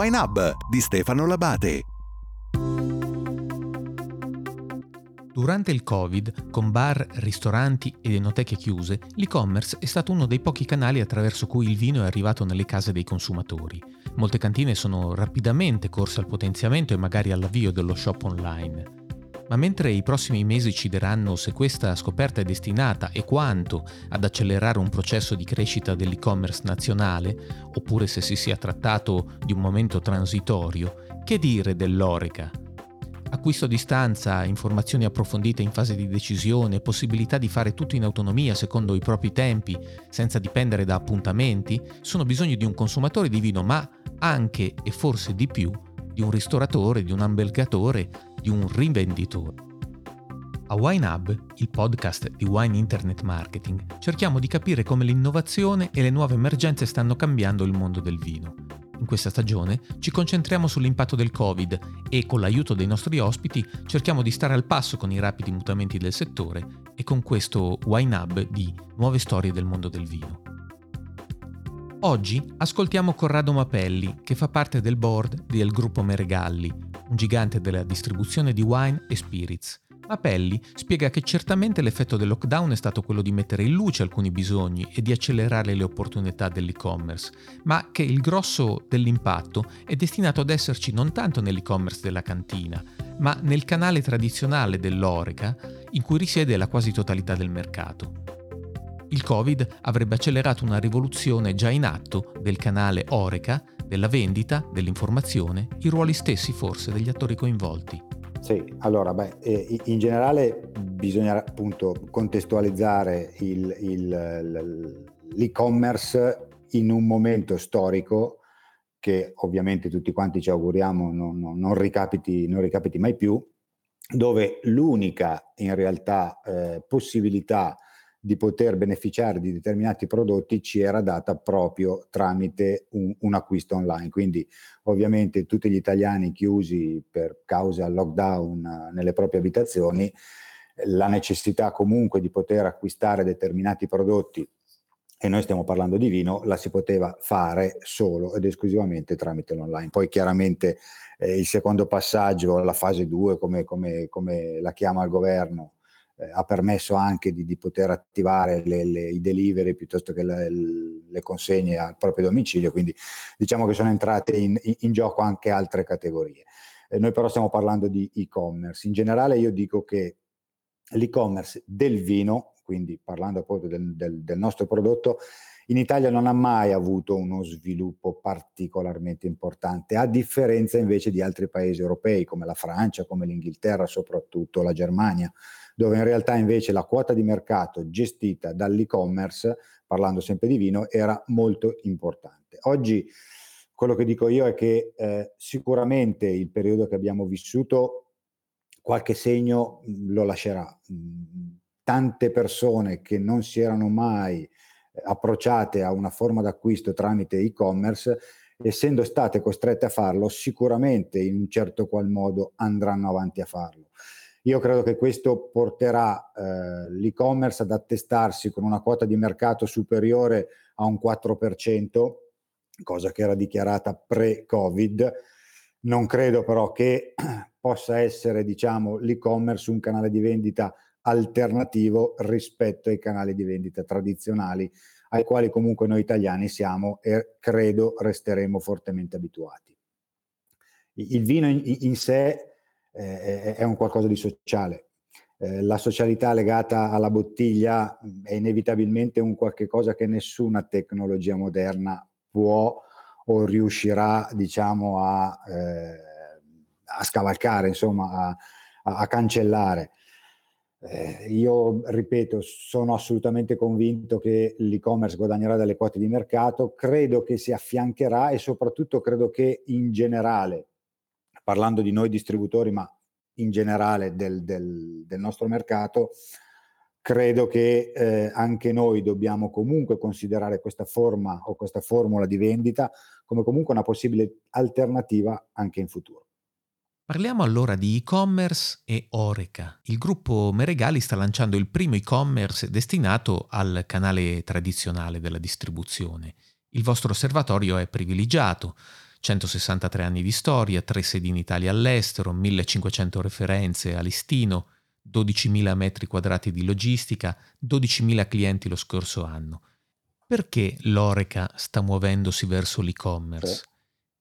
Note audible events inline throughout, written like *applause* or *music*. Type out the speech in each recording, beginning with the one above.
Wine Hub di Stefano Labate. Durante il Covid, con bar, ristoranti ed enoteche chiuse, l'e-commerce è stato uno dei pochi canali attraverso cui il vino è arrivato nelle case dei consumatori. Molte cantine sono rapidamente corse al potenziamento e magari all'avvio dello shop online. Ma mentre i prossimi mesi ci diranno se questa scoperta è destinata e quanto ad accelerare un processo di crescita dell'e-commerce nazionale, oppure se si sia trattato di un momento transitorio, che dire dell'Oreca? Acquisto a distanza, informazioni approfondite in fase di decisione, possibilità di fare tutto in autonomia secondo i propri tempi, senza dipendere da appuntamenti, sono bisogni di un consumatore di vino, ma anche e forse di più di un ristoratore, di un albergatore, di un rivenditore. A Wine Hub, il podcast di Wine Internet Marketing, cerchiamo di capire come l'innovazione e le nuove emergenze stanno cambiando il mondo del vino. In questa stagione ci concentriamo sull'impatto del Covid e con l'aiuto dei nostri ospiti cerchiamo di stare al passo con i rapidi mutamenti del settore e con questo Wine Hub di nuove storie del mondo del vino. Oggi ascoltiamo Corrado Mapelli, che fa parte del board del gruppo Meregalli, un gigante della distribuzione di wine e spirits. Mapelli spiega che certamente l'effetto del lockdown è stato quello di mettere in luce alcuni bisogni e di accelerare le opportunità dell'e-commerce, ma che il grosso dell'impatto è destinato ad esserci non tanto nell'e-commerce della cantina, ma nel canale tradizionale dell'Oreca, in cui risiede la quasi totalità del mercato. Il Covid avrebbe accelerato una rivoluzione già in atto del canale Oreca, della vendita, dell'informazione, i ruoli stessi forse degli attori coinvolti. Sì, allora, beh, eh, in generale bisogna appunto contestualizzare il, il, l'e-commerce in un momento storico che ovviamente tutti quanti ci auguriamo non, non, non, ricapiti, non ricapiti, mai più, dove l'unica in realtà eh, possibilità di poter beneficiare di determinati prodotti ci era data proprio tramite un, un, acquisto online. Quindi ovviamente tutti gli italiani chiusi per causa lockdown eh, nelle proprie abitazioni, la necessità comunque di poter acquistare determinati prodotti e noi stiamo parlando di vino, la si poteva fare solo ed esclusivamente tramite l'online. Poi chiaramente eh, il secondo passaggio, la fase 2, come, come, come la chiama il governo, eh, ha permesso anche di, di poter attivare le, le, i delivery piuttosto che le, le, consegne al proprio domicilio, quindi diciamo che sono entrate in, in gioco anche altre categorie. Eh, noi però stiamo parlando di e-commerce. In generale io dico che l'e-commerce del vino, quindi parlando appunto del, del, del nostro prodotto, in Italia non ha mai avuto uno sviluppo particolarmente importante, a differenza invece di altri paesi europei come la Francia, come l'Inghilterra, soprattutto la Germania, dove in realtà invece la quota di mercato gestita dall'e-commerce, parlando sempre di vino, era molto importante. Oggi quello che dico io è che eh, sicuramente il periodo che abbiamo vissuto qualche segno mh, lo lascerà. Mh, tante persone che non si erano mai eh, approcciate a una forma d'acquisto tramite e-commerce, essendo state costrette a farlo, sicuramente in un certo qual modo andranno avanti a farlo. Io credo che questo porterà eh, l'e-commerce ad attestarsi con una quota di mercato superiore a un 4%, cosa che era dichiarata pre-Covid. Non credo però che *clears throat* possa essere, diciamo, l'e-commerce un canale di vendita alternativo rispetto ai canali di vendita tradizionali ai quali comunque noi italiani siamo e credo resteremo fortemente abituati. Il vino in, in sé eh, è un qualcosa di sociale. Eh, la socialità legata alla bottiglia è inevitabilmente un qualche cosa che nessuna tecnologia moderna può o riuscirà, diciamo, a, eh, a scavalcare, insomma, a, a, a cancellare. Eh, io ripeto, sono assolutamente convinto che l'e-commerce guadagnerà dalle quote di mercato, credo che si affiancherà e soprattutto credo che in generale parlando di noi distributori, ma in generale del, del, del nostro mercato, credo che eh, anche noi dobbiamo comunque considerare questa forma o questa formula di vendita come comunque una possibile alternativa anche in futuro. Parliamo allora di e-commerce e Oreca. Il gruppo Meregali sta lanciando il primo e-commerce destinato al canale tradizionale della distribuzione. Il vostro osservatorio è privilegiato, 163 anni di storia, 3 sedi in Italia all'estero, 1500 referenze a listino, 12.000 metri quadrati di logistica, 12.000 clienti lo scorso anno. Perché l'Oreca sta muovendosi verso l'e-commerce?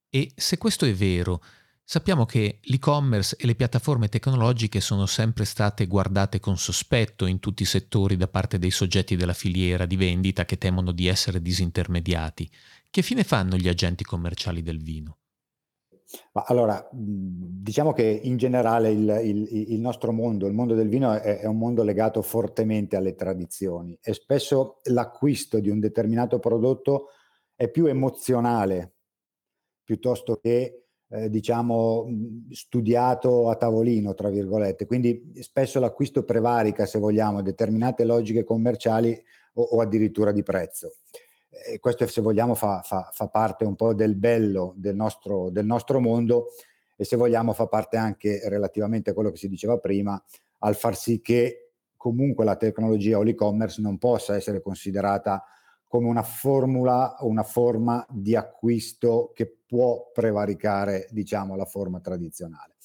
E se questo è vero, sappiamo che l'e-commerce e le piattaforme tecnologiche sono sempre state guardate con sospetto in tutti i settori da parte dei soggetti della filiera di vendita che temono di essere disintermediati. Che fine fanno gli agenti commerciali del vino? Ma allora, diciamo che in generale il, il, il, nostro mondo, il mondo del vino è, è, un mondo legato fortemente alle tradizioni e spesso l'acquisto di un determinato prodotto è più emozionale piuttosto che eh, diciamo studiato a tavolino, tra virgolette. Quindi spesso l'acquisto prevarica, se vogliamo, determinate logiche commerciali o, o addirittura di prezzo e questo se vogliamo fa, fa, fa, parte un po' del bello del nostro, del nostro mondo e se vogliamo fa parte anche relativamente a quello che si diceva prima al far sì che comunque la tecnologia o l'e-commerce non possa essere considerata come una formula o una forma di acquisto che può prevaricare diciamo la forma tradizionale.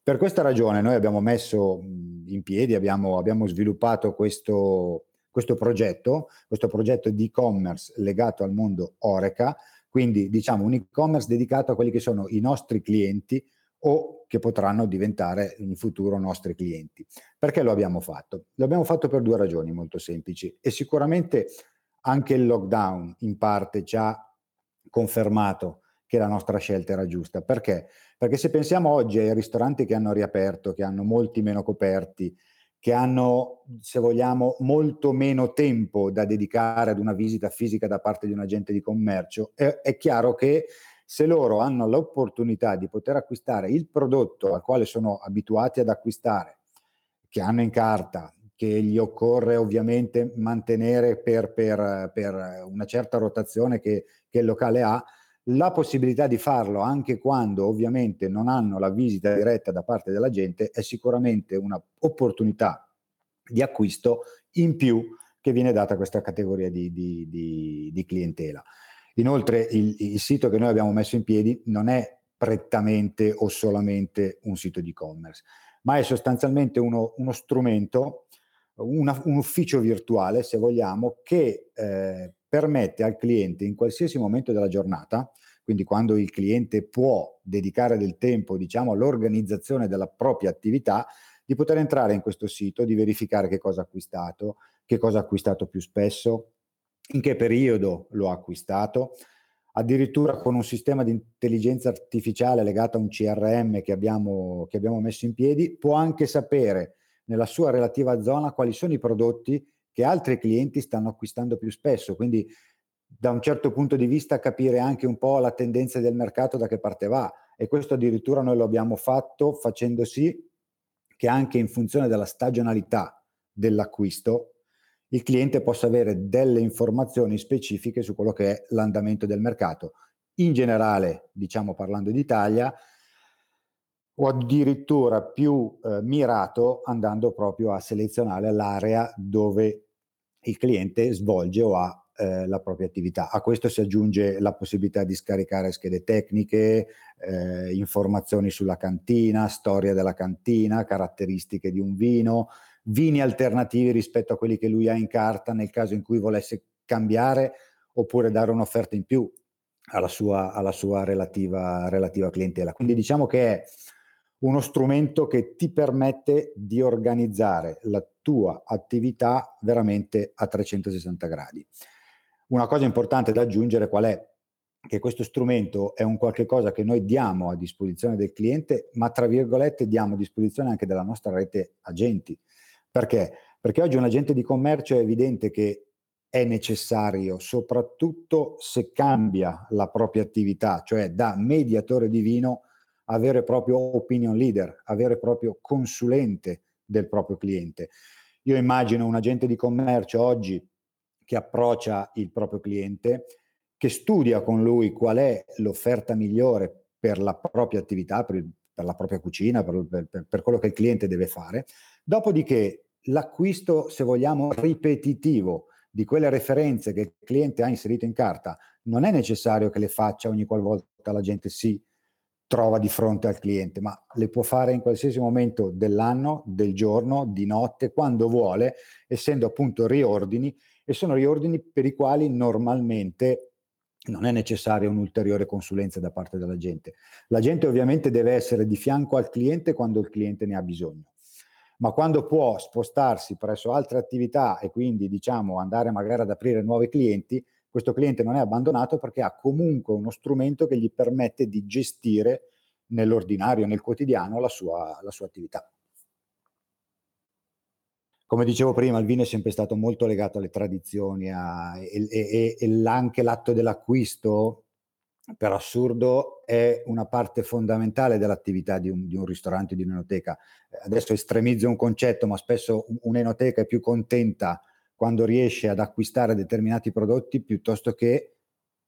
Per questa ragione noi abbiamo messo in piedi, abbiamo, abbiamo sviluppato questo, questo progetto, questo progetto di e-commerce legato al mondo Oreca, quindi diciamo un e-commerce dedicato a quelli che sono i nostri clienti o che potranno diventare in futuro nostri clienti. Perché lo abbiamo fatto? Lo abbiamo fatto per due ragioni molto semplici e sicuramente anche il lockdown in parte ci ha confermato che la nostra scelta era giusta. Perché? Perché se pensiamo oggi ai ristoranti che hanno riaperto, che hanno molti meno coperti, che hanno, se vogliamo, molto meno tempo da dedicare ad una visita fisica da parte di un agente di commercio, è, è chiaro che se loro hanno l'opportunità di poter acquistare il prodotto al quale sono abituati ad acquistare, che hanno in carta, che gli occorre ovviamente mantenere per, per, per una certa rotazione che, che il locale ha, la possibilità di farlo anche quando ovviamente non hanno la visita diretta da parte della gente è sicuramente un'opportunità di acquisto in più che viene data a questa categoria di, di, di, di clientela. Inoltre il, il, sito che noi abbiamo messo in piedi non è prettamente o solamente un sito di e-commerce, ma è sostanzialmente uno, uno strumento, una, un ufficio virtuale, se vogliamo, che eh, permette al cliente in qualsiasi momento della giornata, quindi quando il cliente può dedicare del tempo diciamo, all'organizzazione della propria attività, di poter entrare in questo sito, di verificare che cosa ha acquistato, che cosa ha acquistato più spesso, in che periodo lo ha acquistato, addirittura con un sistema di intelligenza artificiale legato a un CRM che abbiamo, che abbiamo messo in piedi, può anche sapere nella sua relativa zona quali sono i prodotti che altri clienti stanno acquistando più spesso, quindi da un certo punto di vista capire anche un po' la tendenza del mercato da che parte va e questo addirittura noi lo abbiamo fatto facendo sì che anche in funzione della stagionalità dell'acquisto il cliente possa avere delle informazioni specifiche su quello che è l'andamento del mercato. In generale, diciamo parlando d'Italia, o addirittura più eh, mirato andando proprio a selezionare l'area dove il cliente svolge o ha eh, la propria attività. A questo si aggiunge la possibilità di scaricare schede tecniche, eh, informazioni sulla cantina, storia della cantina, caratteristiche di un vino, vini alternativi rispetto a quelli che lui ha in carta nel caso in cui volesse cambiare oppure dare un'offerta in più alla sua, alla sua relativa, relativa clientela. Quindi diciamo che è uno strumento che ti permette di organizzare la tua attività veramente a 360 gradi. Una cosa importante da aggiungere qual è? Che questo strumento è un qualche cosa che noi diamo a disposizione del cliente, ma tra virgolette diamo a disposizione anche della nostra rete agenti. Perché? Perché oggi un agente di commercio è evidente che è necessario, soprattutto se cambia la propria attività, cioè da mediatore di vino avere proprio opinion leader, avere proprio consulente del proprio cliente. Io immagino un agente di commercio oggi che approccia il proprio cliente, che studia con lui qual è l'offerta migliore per la propria attività, per, il, per la propria cucina, per, per, per quello che il cliente deve fare. Dopodiché l'acquisto, se vogliamo, ripetitivo di quelle referenze che il cliente ha inserito in carta non è necessario che le faccia ogni qualvolta la gente si trova di fronte al cliente, ma le può fare in qualsiasi momento dell'anno, del giorno, di notte, quando vuole, essendo appunto riordini e sono riordini per i quali normalmente non è necessaria un'ulteriore consulenza da parte della gente. La gente ovviamente deve essere di fianco al cliente quando il cliente ne ha bisogno, ma quando può spostarsi presso altre attività e quindi diciamo andare magari ad aprire nuovi clienti, questo cliente non è abbandonato perché ha comunque uno strumento che gli permette di gestire nell'ordinario, nel quotidiano, la sua, la sua attività. Come dicevo prima, il vino è sempre stato molto legato alle tradizioni a, e, e, e anche l'atto dell'acquisto, per assurdo, è una parte fondamentale dell'attività di un, di un ristorante, di un'enoteca. Adesso estremizzo un concetto, ma spesso un'enoteca è più contenta quando riesce ad acquistare determinati prodotti piuttosto che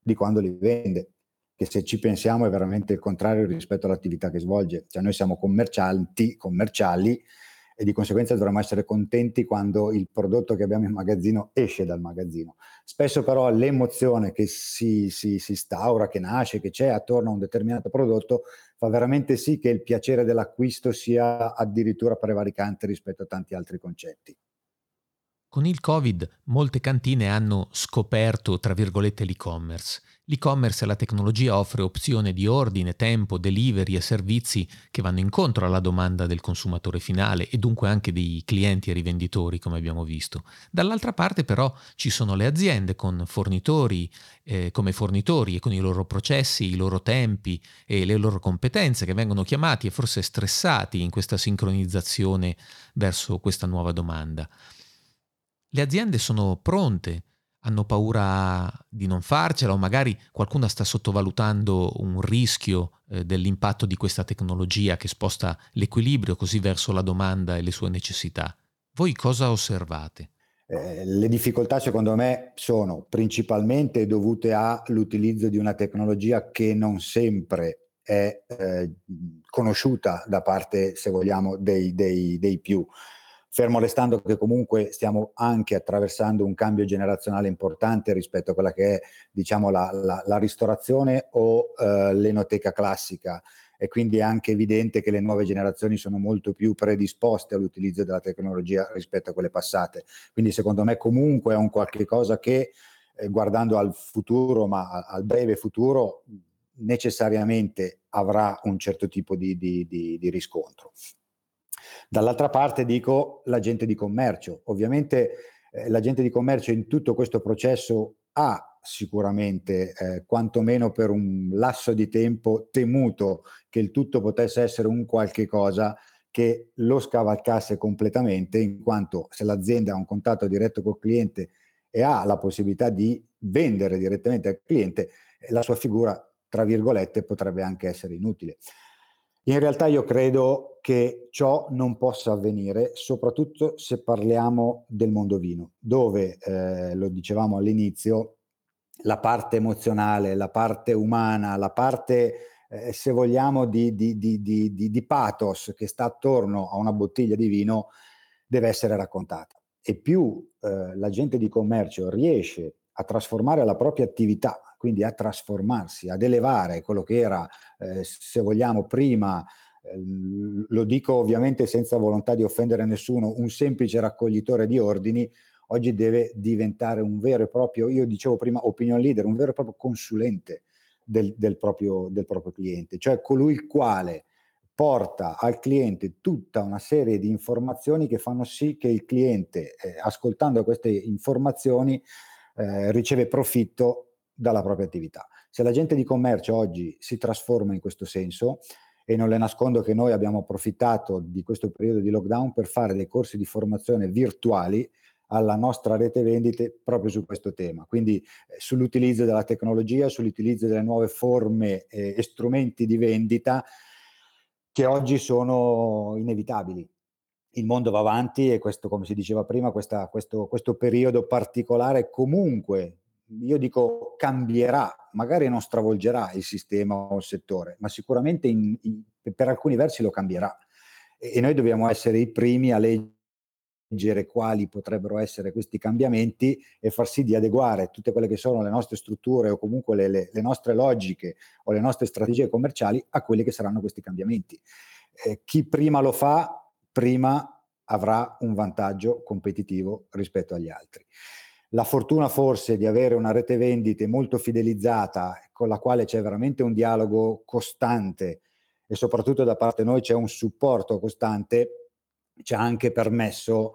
di quando li vende, che se ci pensiamo è veramente il contrario rispetto all'attività che svolge. Cioè noi siamo commercianti, commerciali e di conseguenza dovremmo essere contenti quando il prodotto che abbiamo in magazzino esce dal magazzino. Spesso però l'emozione che si, si, si instaura, che nasce, che c'è attorno a un determinato prodotto fa veramente sì che il piacere dell'acquisto sia addirittura prevaricante rispetto a tanti altri concetti. Con il Covid molte cantine hanno scoperto, tra virgolette, l'e-commerce. L'e-commerce e la tecnologia offre opzione di ordine, tempo, delivery e servizi che vanno incontro alla domanda del consumatore finale e dunque anche dei clienti e rivenditori, come abbiamo visto. Dall'altra parte però ci sono le aziende con fornitori eh, come fornitori e con i loro processi, i loro tempi e le loro competenze che vengono chiamati e forse stressati in questa sincronizzazione verso questa nuova domanda. Le aziende sono pronte, hanno paura di non farcela o magari qualcuno sta sottovalutando un rischio eh, dell'impatto di questa tecnologia che sposta l'equilibrio così verso la domanda e le sue necessità. Voi cosa osservate? Eh, le difficoltà secondo me sono principalmente dovute all'utilizzo di una tecnologia che non sempre è eh, conosciuta da parte, se vogliamo, dei, dei, dei più fermo restando che comunque stiamo anche attraversando un cambio generazionale importante rispetto a quella che è diciamo, la, la, la ristorazione o eh, l'enoteca classica e quindi è anche evidente che le nuove generazioni sono molto più predisposte all'utilizzo della tecnologia rispetto a quelle passate. Quindi secondo me comunque è un qualche cosa che eh, guardando al futuro, ma al breve futuro, necessariamente avrà un certo tipo di, di, di, di riscontro. Dall'altra parte dico l'agente di commercio. Ovviamente eh, l'agente di commercio in tutto questo processo ha sicuramente, eh, quantomeno per un lasso di tempo, temuto che il tutto potesse essere un qualche cosa che lo scavalcasse completamente, in quanto se l'azienda ha un contatto diretto col cliente e ha la possibilità di vendere direttamente al cliente, la sua figura, tra virgolette, potrebbe anche essere inutile. In realtà io credo che ciò non possa avvenire, soprattutto se parliamo del mondo vino, dove, eh, lo dicevamo all'inizio, la parte emozionale, la parte umana, la parte, eh, se vogliamo, di, di, di, di, pathos che sta attorno a una bottiglia di vino deve essere raccontata. E più eh, l'agente di commercio riesce a trasformare la propria attività quindi a trasformarsi, ad elevare quello che era, eh, se vogliamo, prima, eh, lo dico ovviamente senza volontà di offendere nessuno, un semplice raccoglitore di ordini, oggi deve diventare un vero e proprio, io dicevo prima opinion leader, un vero e proprio consulente del, del, proprio, del proprio cliente, cioè colui il quale porta al cliente tutta una serie di informazioni che fanno sì che il cliente, eh, ascoltando queste informazioni, eh, riceve profitto dalla propria attività. Se l'agente di commercio oggi si trasforma in questo senso, e non le nascondo che noi abbiamo approfittato di questo periodo di lockdown per fare dei corsi di formazione virtuali alla nostra rete vendite proprio su questo tema, quindi eh, sull'utilizzo della tecnologia, sull'utilizzo delle nuove forme eh, e strumenti di vendita che oggi sono inevitabili. Il mondo va avanti e questo, come si diceva prima, questa, questo, questo periodo particolare comunque io dico cambierà, magari non stravolgerà il sistema o il settore, ma sicuramente in, in, per alcuni versi lo cambierà. E, e, noi dobbiamo essere i primi a leggere quali potrebbero essere questi cambiamenti e far sì di adeguare tutte quelle che sono le nostre strutture o comunque le, le, le nostre logiche o le nostre strategie commerciali a quelli che saranno questi cambiamenti. Eh, chi prima lo fa, prima avrà un vantaggio competitivo rispetto agli altri. La fortuna forse di avere una rete vendite molto fidelizzata, con la quale c'è veramente un dialogo costante e soprattutto da parte noi c'è un supporto costante, ci ha anche permesso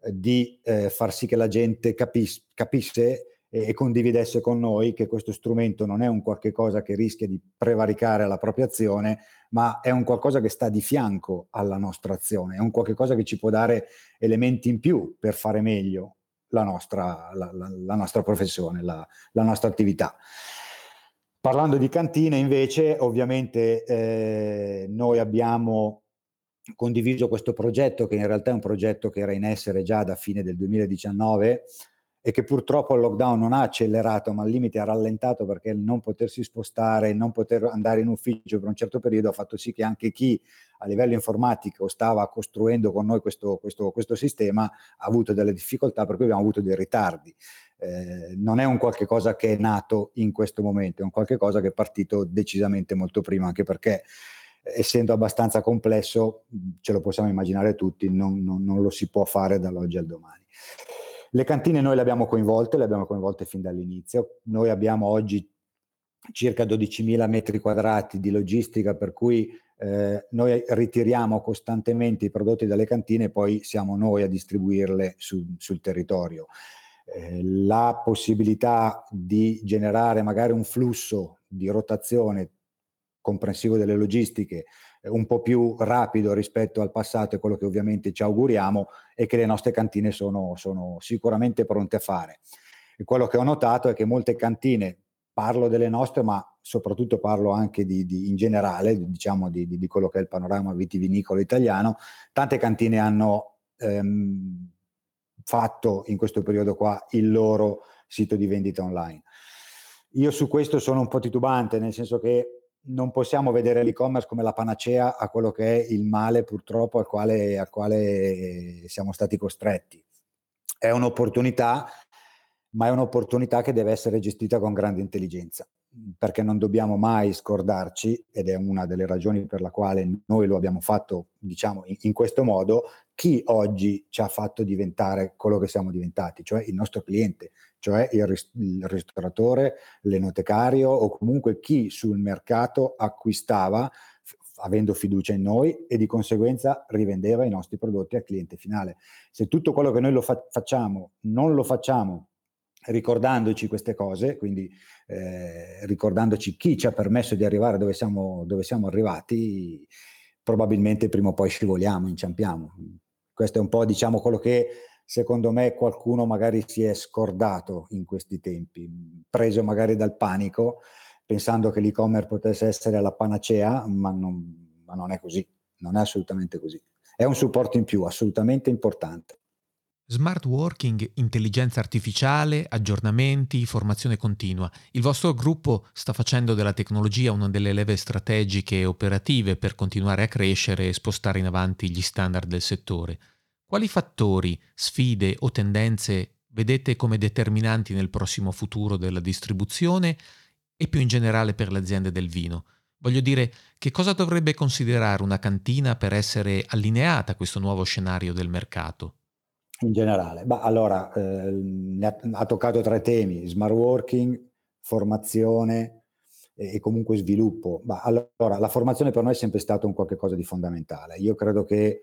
eh, di eh, far sì che la gente capis- capisse e, e, condividesse con noi che questo strumento non è un qualche cosa che rischia di prevaricare la propria azione, ma è un qualcosa che sta di fianco alla nostra azione, è un qualche cosa che ci può dare elementi in più per fare meglio la nostra, la, la, la nostra professione, la, nostra attività. Parlando di cantine invece, ovviamente eh, noi abbiamo condiviso questo progetto che in realtà è un progetto che era in essere già da fine del 2019 e che purtroppo il lockdown non ha accelerato, ma al limite ha rallentato perché il non potersi spostare, non poter andare in ufficio per un certo periodo ha fatto sì che anche chi a livello informatico stava costruendo con noi questo, questo, questo sistema ha avuto delle difficoltà, per cui abbiamo avuto dei ritardi. Eh, non è un qualche cosa che è nato in questo momento, è un qualche cosa che è partito decisamente molto prima, anche perché essendo abbastanza complesso, ce lo possiamo immaginare tutti, non, non, non lo si può fare dall'oggi al domani. Le cantine noi le abbiamo coinvolte, le abbiamo coinvolte fin dall'inizio. Noi abbiamo oggi circa 12.000 metri quadrati di logistica per cui eh, noi ritiriamo costantemente i prodotti dalle cantine e poi siamo noi a distribuirle su, sul territorio. Eh, la possibilità di generare magari un flusso di rotazione comprensivo delle logistiche eh, un po' più rapido rispetto al passato e quello che ovviamente ci auguriamo e che le nostre cantine sono, sono sicuramente pronte a fare. E quello che ho notato è che molte cantine, parlo delle nostre, ma soprattutto parlo anche di, di, in generale, diciamo di, di, quello che è il panorama vitivinicolo italiano, tante cantine hanno ehm, fatto in questo periodo qua il loro sito di vendita online. Io su questo sono un po' titubante, nel senso che non possiamo vedere l'e-commerce come la panacea a quello che è il male purtroppo al quale, al quale siamo stati costretti. È un'opportunità, ma è un'opportunità che deve essere gestita con grande intelligenza, perché non dobbiamo mai scordarci, ed è una delle ragioni per la quale noi lo abbiamo fatto, diciamo, in, in questo modo, chi oggi ci ha fatto diventare quello che siamo diventati, cioè il nostro cliente, cioè il, ris- il ristoratore, l'enotecario o comunque chi sul mercato acquistava avendo fiducia in noi e di conseguenza rivendeva i nostri prodotti al cliente finale. Se tutto quello che noi lo fa- facciamo non lo facciamo ricordandoci queste cose, quindi eh, ricordandoci chi ci ha permesso di arrivare dove siamo, dove siamo arrivati, probabilmente prima o poi scivoliamo, inciampiamo. Questo è un po' diciamo quello che secondo me qualcuno magari si è scordato in questi tempi, preso magari dal panico, pensando che l'e-commerce potesse essere la panacea, ma non, ma non è così, non è assolutamente così. È un supporto in più, assolutamente importante. Smart working, intelligenza artificiale, aggiornamenti, formazione continua. Il vostro gruppo sta facendo della tecnologia una delle leve strategiche e operative per continuare a crescere e spostare in avanti gli standard del settore. Quali fattori, sfide o tendenze vedete come determinanti nel prossimo futuro della distribuzione e più in generale per le aziende del vino? Voglio dire, che cosa dovrebbe considerare una cantina per essere allineata a questo nuovo scenario del mercato? In generale, bah, allora eh, ha, toccato tre temi: smart working, formazione e, comunque sviluppo. Bah, allora, la formazione per noi è sempre stato un qualche cosa di fondamentale. Io credo che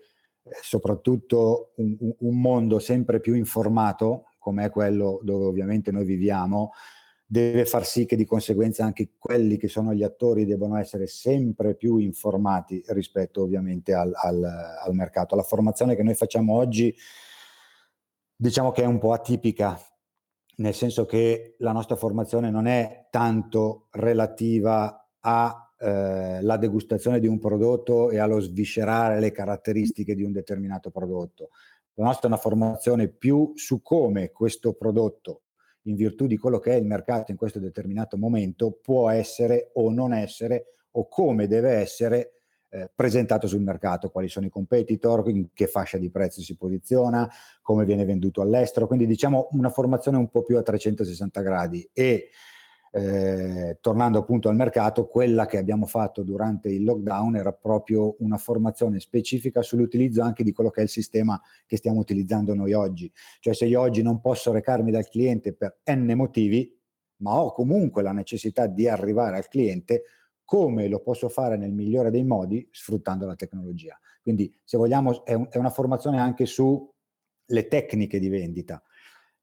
soprattutto un, un, mondo sempre più informato, come è quello dove ovviamente noi viviamo, deve far sì che di conseguenza anche quelli che sono gli attori debbano essere sempre più informati rispetto ovviamente al, al, al mercato. La formazione che noi facciamo oggi diciamo che è un po' atipica, nel senso che la nostra formazione non è tanto relativa a eh, la degustazione di un prodotto e allo sviscerare le caratteristiche di un determinato prodotto. La nostra è una formazione più su come questo prodotto, in virtù di quello che è il mercato in questo determinato momento, può essere o non essere o come deve essere eh, presentato sul mercato, quali sono i competitor, in che fascia di prezzo si posiziona, come viene venduto all'estero, quindi diciamo una formazione un po' più a 360 gradi. E eh, tornando appunto al mercato, quella che abbiamo fatto durante il lockdown era proprio una formazione specifica sull'utilizzo anche di quello che è il sistema che stiamo utilizzando noi oggi. Cioè se io oggi non posso recarmi dal cliente per n motivi, ma ho comunque la necessità di arrivare al cliente, come lo posso fare nel migliore dei modi sfruttando la tecnologia. Quindi se vogliamo è, un, è una formazione anche sulle tecniche di vendita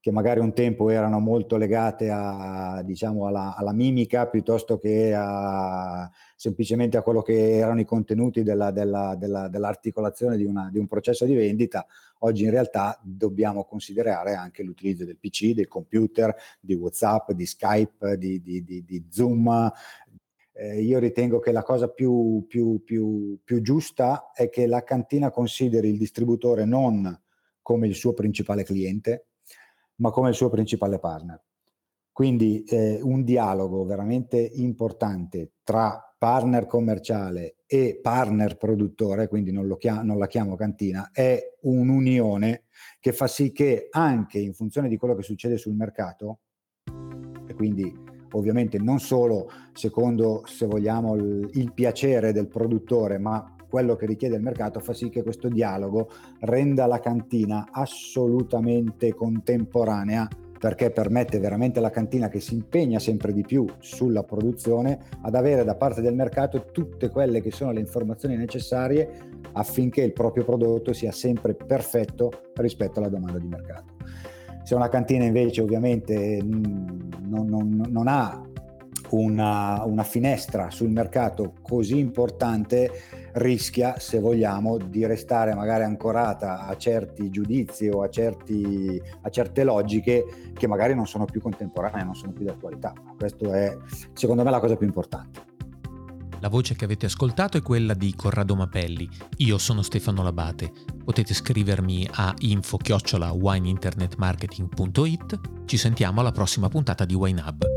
che magari un tempo erano molto legate a, diciamo, alla, alla, mimica piuttosto che a, semplicemente a quello che erano i contenuti della, della, della, dell'articolazione di, una, di, un processo di vendita, oggi in realtà dobbiamo considerare anche l'utilizzo del PC, del computer, di WhatsApp, di Skype, di, di, di Zoom. Eh, io ritengo che la cosa più, più, più, più giusta è che la cantina consideri il distributore non come il suo principale cliente, ma come il suo principale partner. Quindi eh, un dialogo veramente importante tra partner commerciale e partner produttore, quindi non, chiamo, non, la chiamo cantina, è un'unione che fa sì che anche in funzione di quello che succede sul mercato, e quindi ovviamente non solo secondo, se vogliamo, il, il piacere del produttore, ma quello che richiede il mercato fa sì che questo dialogo renda la cantina assolutamente contemporanea perché permette veramente alla cantina che si impegna sempre di più sulla produzione ad avere da parte del mercato tutte quelle che sono le informazioni necessarie affinché il proprio prodotto sia sempre perfetto rispetto alla domanda di mercato. Se una cantina invece ovviamente non, non, non ha una, una, finestra sul mercato così importante rischia, se vogliamo, di restare magari ancorata a certi giudizi o a, certi, a certe logiche che magari non sono più contemporanee, non sono più d'attualità. Questo è, secondo me, la cosa più importante. La voce che avete ascoltato è quella di Corrado Mapelli. Io sono Stefano Labate. Potete scrivermi a info-wineinternetmarketing.it. Ci sentiamo alla prossima puntata di WineHub.